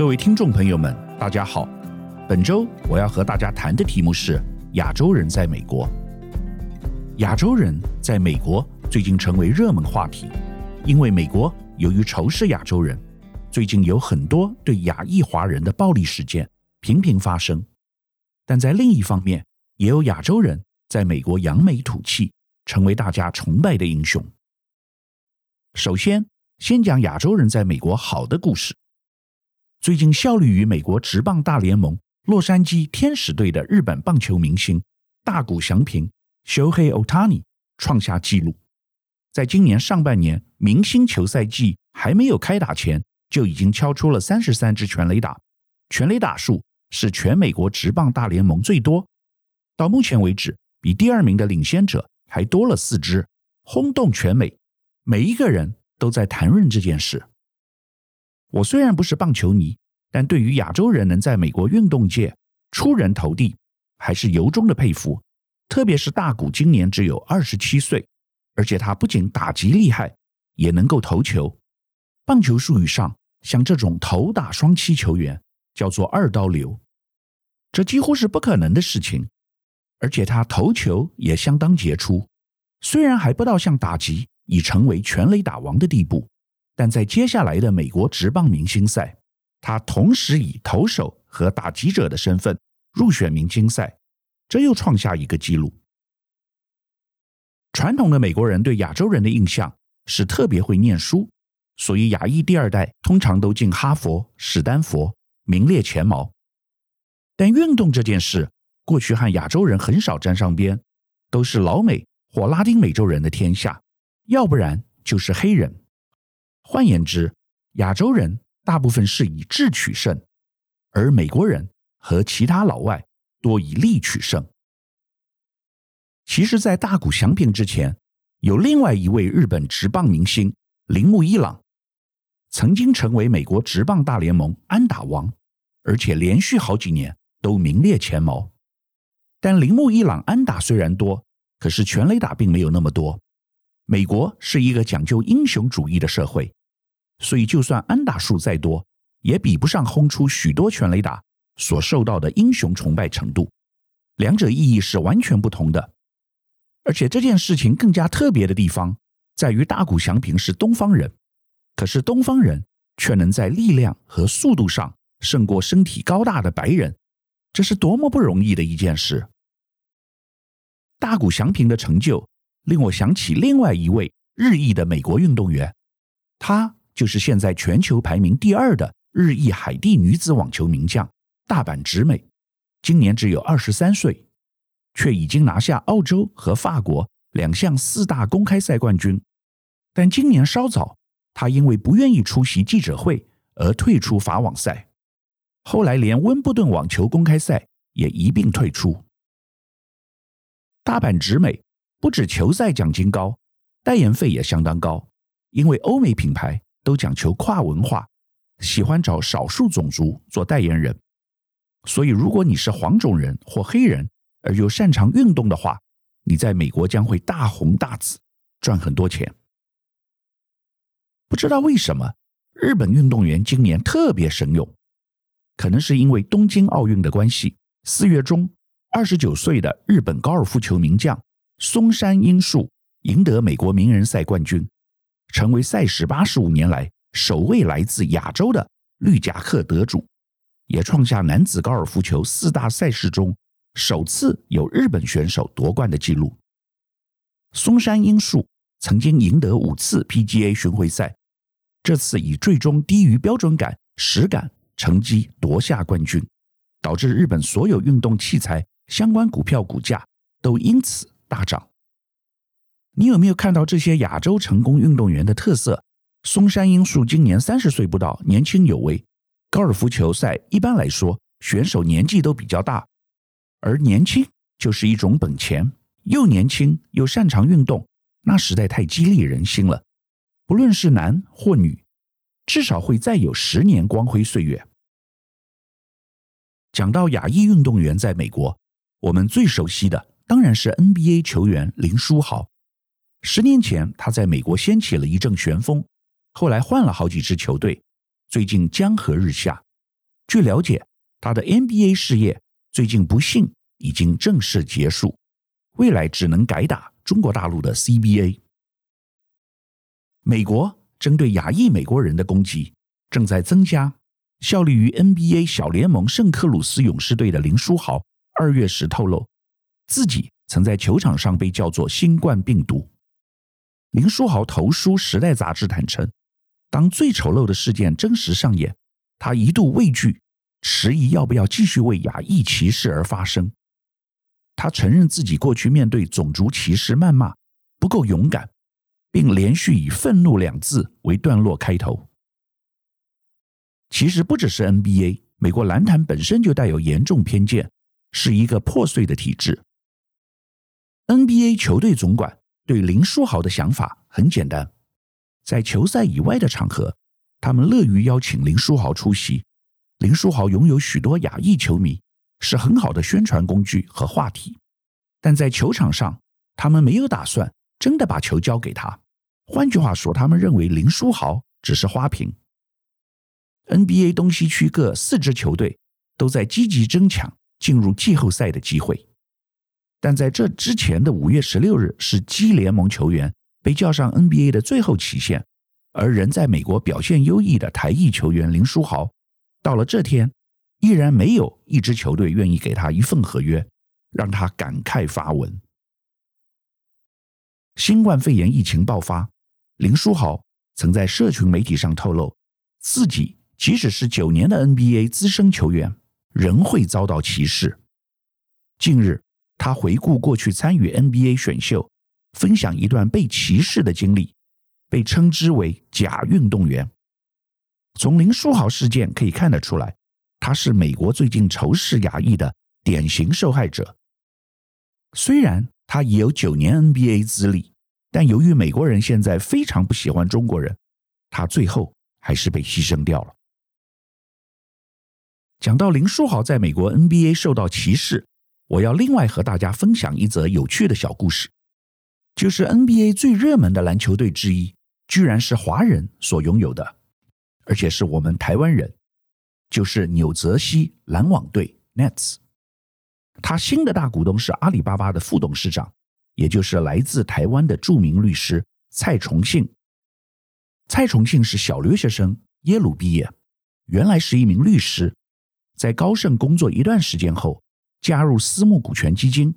各位听众朋友们，大家好。本周我要和大家谈的题目是亚洲人在美国。亚洲人在美国最近成为热门话题，因为美国由于仇视亚洲人，最近有很多对亚裔华人的暴力事件频频发生。但在另一方面，也有亚洲人在美国扬眉吐气，成为大家崇拜的英雄。首先，先讲亚洲人在美国好的故事。最近效力于美国职棒大联盟洛杉矶天使队的日本棒球明星大谷翔平 （Shohei Otani） 创下纪录，在今年上半年明星球赛季还没有开打前，就已经敲出了三十三支全垒打，全垒打数是全美国职棒大联盟最多。到目前为止，比第二名的领先者还多了四支，轰动全美，每一个人都在谈论这件事。我虽然不是棒球迷，但对于亚洲人能在美国运动界出人头地，还是由衷的佩服。特别是大谷今年只有二十七岁，而且他不仅打击厉害，也能够投球。棒球术语上，像这种投打双栖球员叫做二刀流，这几乎是不可能的事情。而且他投球也相当杰出，虽然还不到像打击已成为全垒打王的地步。但在接下来的美国职棒明星赛，他同时以投手和打击者的身份入选明星赛，这又创下一个纪录。传统的美国人对亚洲人的印象是特别会念书，所以亚裔第二代通常都进哈佛、史丹佛，名列前茅。但运动这件事，过去和亚洲人很少沾上边，都是老美或拉丁美洲人的天下，要不然就是黑人。换言之，亚洲人大部分是以智取胜，而美国人和其他老外多以力取胜。其实，在大谷翔平之前，有另外一位日本职棒明星铃木一朗，曾经成为美国职棒大联盟安打王，而且连续好几年都名列前茅。但铃木一朗安打虽然多，可是全垒打并没有那么多。美国是一个讲究英雄主义的社会。所以，就算安打数再多，也比不上轰出许多全垒打所受到的英雄崇拜程度。两者意义是完全不同的。而且这件事情更加特别的地方，在于大谷翔平是东方人，可是东方人却能在力量和速度上胜过身体高大的白人，这是多么不容易的一件事。大谷翔平的成就令我想起另外一位日裔的美国运动员，他。就是现在全球排名第二的日裔海地女子网球名将大坂直美，今年只有二十三岁，却已经拿下澳洲和法国两项四大公开赛冠军。但今年稍早，她因为不愿意出席记者会而退出法网赛，后来连温布顿网球公开赛也一并退出。大坂直美不止球赛奖金高，代言费也相当高，因为欧美品牌。都讲求跨文化，喜欢找少数种族做代言人。所以，如果你是黄种人或黑人，而又擅长运动的话，你在美国将会大红大紫，赚很多钱。不知道为什么，日本运动员今年特别神勇，可能是因为东京奥运的关系。四月中，二十九岁的日本高尔夫球名将松山英树赢得美国名人赛冠军。成为赛事八十五年来首位来自亚洲的绿夹克得主，也创下男子高尔夫球四大赛事中首次有日本选手夺冠的记录。松山英树曾经赢得五次 PGA 巡回赛，这次以最终低于标准杆十杆成绩夺下冠军，导致日本所有运动器材相关股票股价都因此大涨。你有没有看到这些亚洲成功运动员的特色？松山英树今年三十岁不到，年轻有为。高尔夫球赛一般来说，选手年纪都比较大，而年轻就是一种本钱。又年轻又擅长运动，那实在太激励人心了。不论是男或女，至少会再有十年光辉岁月。讲到亚裔运动员在美国，我们最熟悉的当然是 NBA 球员林书豪。十年前，他在美国掀起了一阵旋风，后来换了好几支球队，最近江河日下，据了解，他的 NBA 事业最近不幸已经正式结束，未来只能改打中国大陆的 CBA。美国针对亚裔美国人的攻击正在增加。效力于 NBA 小联盟圣克鲁斯勇士队的林书豪二月时透露，自己曾在球场上被叫做“新冠病毒”。林书豪投书《时代》杂志坦诚，当最丑陋的事件真实上演，他一度畏惧，迟疑要不要继续为亚裔歧视而发声。他承认自己过去面对种族歧视谩骂不够勇敢，并连续以“愤怒”两字为段落开头。其实不只是 NBA，美国篮坛本身就带有严重偏见，是一个破碎的体制。NBA 球队总管对林书豪的想法很简单，在球赛以外的场合，他们乐于邀请林书豪出席。林书豪拥有许多亚裔球迷，是很好的宣传工具和话题。但在球场上，他们没有打算真的把球交给他。换句话说，他们认为林书豪只是花瓶。NBA 东西区各四支球队都在积极争抢进入季后赛的机会，但在这之前的五月十六日是 G 联盟球员被叫上 NBA 的最后期限，而仍在美国表现优异的台裔球员林书豪，到了这天依然没有一支球队愿意给他一份合约，让他感慨发文。新冠肺炎疫情爆发，林书豪曾在社群媒体上透露自己。即使是九年的 NBA 资深球员，仍会遭到歧视。近日，他回顾过去参与 NBA 选秀，分享一段被歧视的经历，被称之为“假运动员”。从林书豪事件可以看得出来，他是美国最近仇视亚裔的典型受害者。虽然他已有九年 NBA 资历，但由于美国人现在非常不喜欢中国人，他最后还是被牺牲掉了。讲到林书豪在美国 NBA 受到歧视，我要另外和大家分享一则有趣的小故事，就是 NBA 最热门的篮球队之一，居然是华人所拥有的，而且是我们台湾人，就是纽泽西篮网队 Nets。他新的大股东是阿里巴巴的副董事长，也就是来自台湾的著名律师蔡崇信。蔡崇信是小留学生，耶鲁毕业，原来是一名律师。在高盛工作一段时间后，加入私募股权基金，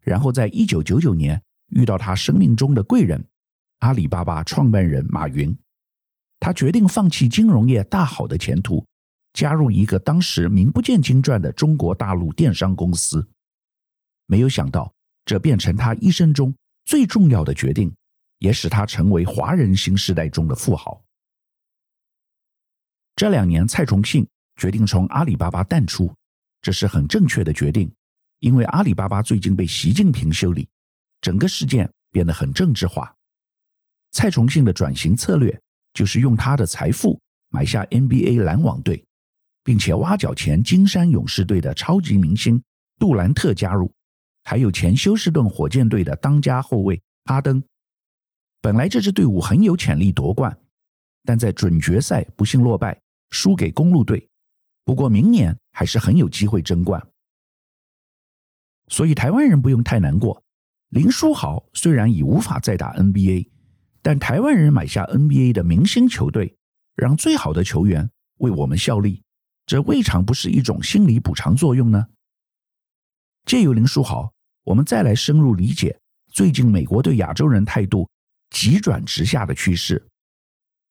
然后在一九九九年遇到他生命中的贵人——阿里巴巴创办人马云。他决定放弃金融业大好的前途，加入一个当时名不见经传的中国大陆电商公司。没有想到，这变成他一生中最重要的决定，也使他成为华人新时代中的富豪。这两年，蔡崇信。决定从阿里巴巴淡出，这是很正确的决定，因为阿里巴巴最近被习近平修理，整个事件变得很政治化。蔡崇信的转型策略就是用他的财富买下 NBA 篮网队，并且挖角前金山勇士队的超级明星杜兰特加入，还有前休斯顿火箭队的当家后卫哈登。本来这支队伍很有潜力夺冠，但在准决赛不幸落败，输给公鹿队。不过明年还是很有机会争冠，所以台湾人不用太难过。林书豪虽然已无法再打 NBA，但台湾人买下 NBA 的明星球队，让最好的球员为我们效力，这未尝不是一种心理补偿作用呢？借由林书豪，我们再来深入理解最近美国对亚洲人态度急转直下的趋势。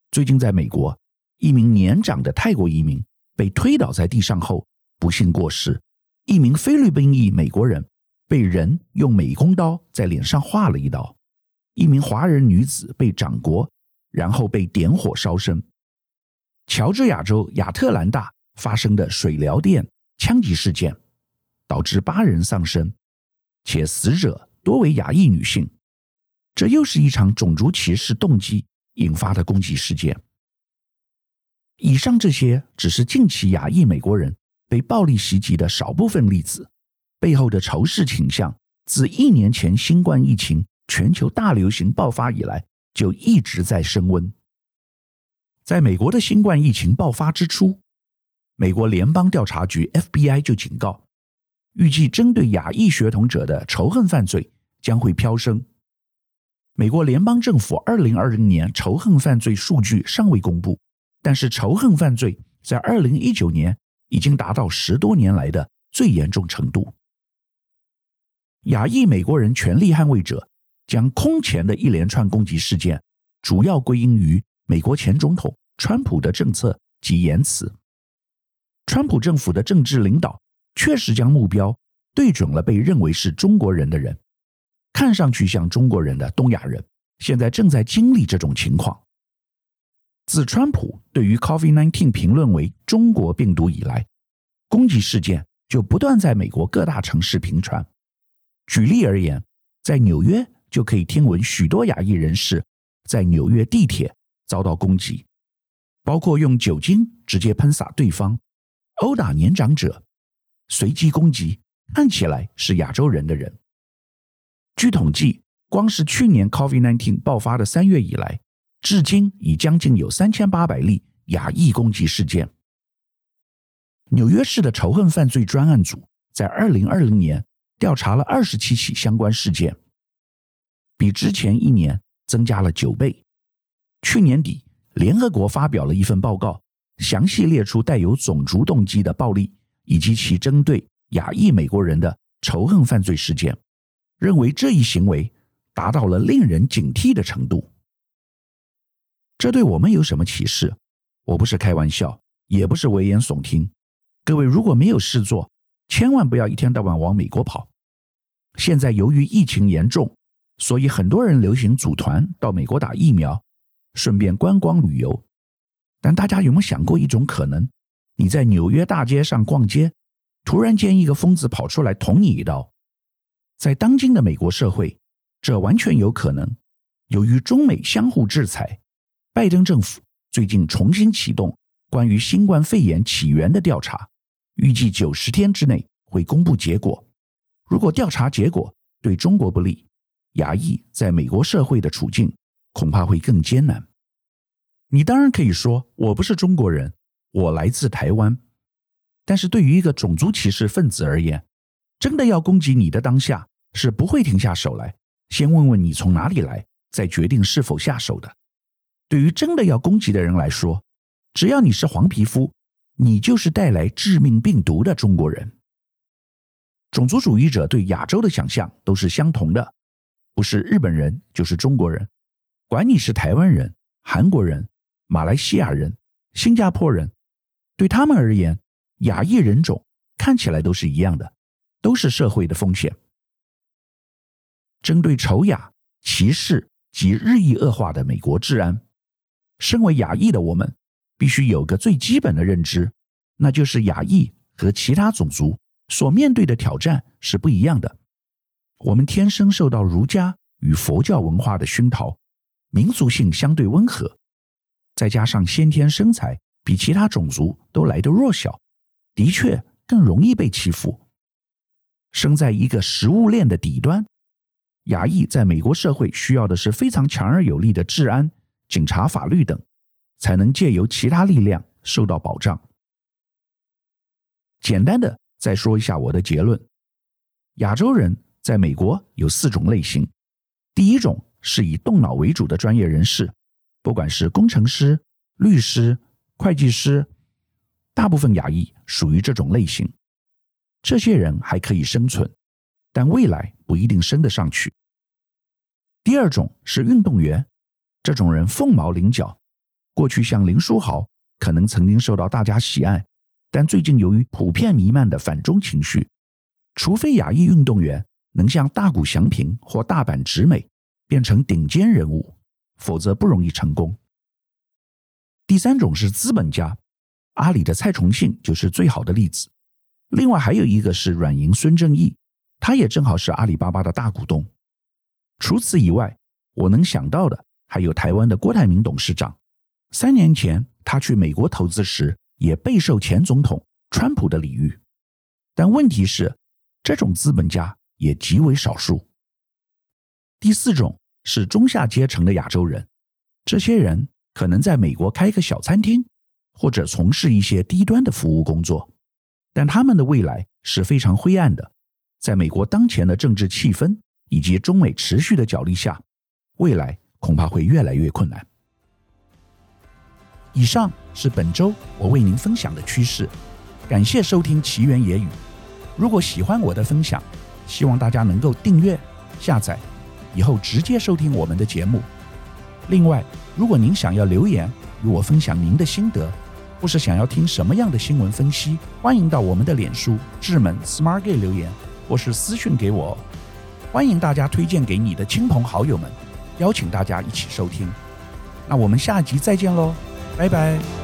最近在美国，一名年长的泰国移民。被推倒在地上后，不幸过世。一名菲律宾裔美国人被人用美工刀在脸上划了一刀。一名华人女子被掌掴，然后被点火烧身。乔治亚州亚特兰大发生的水疗店枪击事件，导致八人丧生，且死者多为亚裔女性。这又是一场种族歧视动机引发的攻击事件。以上这些只是近期亚裔美国人被暴力袭击的少部分例子，背后的仇视倾向自一年前新冠疫情全球大流行爆发以来就一直在升温。在美国的新冠疫情爆发之初，美国联邦调查局 FBI 就警告，预计针对亚裔血统者的仇恨犯罪将会飙升。美国联邦政府二零二零年仇恨犯罪数据尚未公布，但是仇恨犯罪在二零一九年已经达到十多年来的最严重程度。亚裔美国人权利捍卫者将空前的一连串攻击事件，主要归因于美国前总统川普的政策及言辞。川普政府的政治领导确实将目标对准了被认为是中国人的人，看上去像中国人的东亚人，现在正在经历这种情况。自川普对于 COVID-19 评论为中国病毒以来，攻击事件就不断在美国各大城市频传。举例而言，在纽约就可以听闻许多亚裔人士在纽约地铁遭到攻击，包括用酒精直接喷洒对方。殴打年长者，随机攻击看起来是亚洲人的人。据统计，光是去年 COVID-19 爆发的三月以来，至今已将近有三千八百例亚裔攻击事件。纽约市的仇恨犯罪专案组在二零二零年调查了二十七起相关事件，比之前一年增加了九倍。去年底，联合国发表了一份报告。详细列出带有种族动机的暴力以及其针对亚裔美国人的仇恨犯罪事件，认为这一行为达到了令人警惕的程度。这对我们有什么启示？我不是开玩笑，也不是危言耸听。各位如果没有事做，千万不要一天到晚往美国跑。现在由于疫情严重，所以很多人流行组团到美国打疫苗，顺便观光旅游。但大家有没有想过一种可能？你在纽约大街上逛街，突然间一个疯子跑出来捅你一刀。在当今的美国社会，这完全有可能。由于中美相互制裁，拜登政府最近重新启动关于新冠肺炎起源的调查，预计九十天之内会公布结果。如果调查结果对中国不利，牙裔在美国社会的处境恐怕会更艰难。你当然可以说我不是中国人，我来自台湾。但是对于一个种族歧视分子而言，真的要攻击你的当下是不会停下手来，先问问你从哪里来，再决定是否下手的。对于真的要攻击的人来说，只要你是黄皮肤，你就是带来致命病毒的中国人。种族主义者对亚洲的想象都是相同的，不是日本人就是中国人，管你是台湾人、韩国人。马来西亚人、新加坡人，对他们而言，亚裔人种看起来都是一样的，都是社会的风险。针对仇亚、歧视及日益恶化的美国治安，身为亚裔的我们，必须有个最基本的认知，那就是亚裔和其他种族所面对的挑战是不一样的。我们天生受到儒家与佛教文化的熏陶，民族性相对温和。再加上先天身材比其他种族都来得弱小，的确更容易被欺负。生在一个食物链的底端，亚裔在美国社会需要的是非常强而有力的治安、警察、法律等，才能借由其他力量受到保障。简单的再说一下我的结论：亚洲人在美国有四种类型，第一种是以动脑为主的专业人士。不管是工程师、律师、会计师，大部分亚裔属于这种类型。这些人还可以生存，但未来不一定升得上去。第二种是运动员，这种人凤毛麟角。过去像林书豪，可能曾经受到大家喜爱，但最近由于普遍弥漫的反中情绪，除非亚裔运动员能像大谷翔平或大阪直美变成顶尖人物。否则不容易成功。第三种是资本家，阿里的蔡崇信就是最好的例子。另外还有一个是软银孙正义，他也正好是阿里巴巴的大股东。除此以外，我能想到的还有台湾的郭台铭董事长。三年前他去美国投资时，也备受前总统川普的礼遇。但问题是，这种资本家也极为少数。第四种。是中下阶层的亚洲人，这些人可能在美国开个小餐厅，或者从事一些低端的服务工作，但他们的未来是非常灰暗的。在美国当前的政治气氛以及中美持续的角力下，未来恐怕会越来越困难。以上是本周我为您分享的趋势，感谢收听奇缘野语。如果喜欢我的分享，希望大家能够订阅、下载，以后直接收听我们的节目。另外，如果您想要留言与我分享您的心得，或是想要听什么样的新闻分析，欢迎到我们的脸书智门 Smart Gay 留言，或是私讯给我。欢迎大家推荐给你的亲朋好友们，邀请大家一起收听。那我们下集再见喽，拜拜。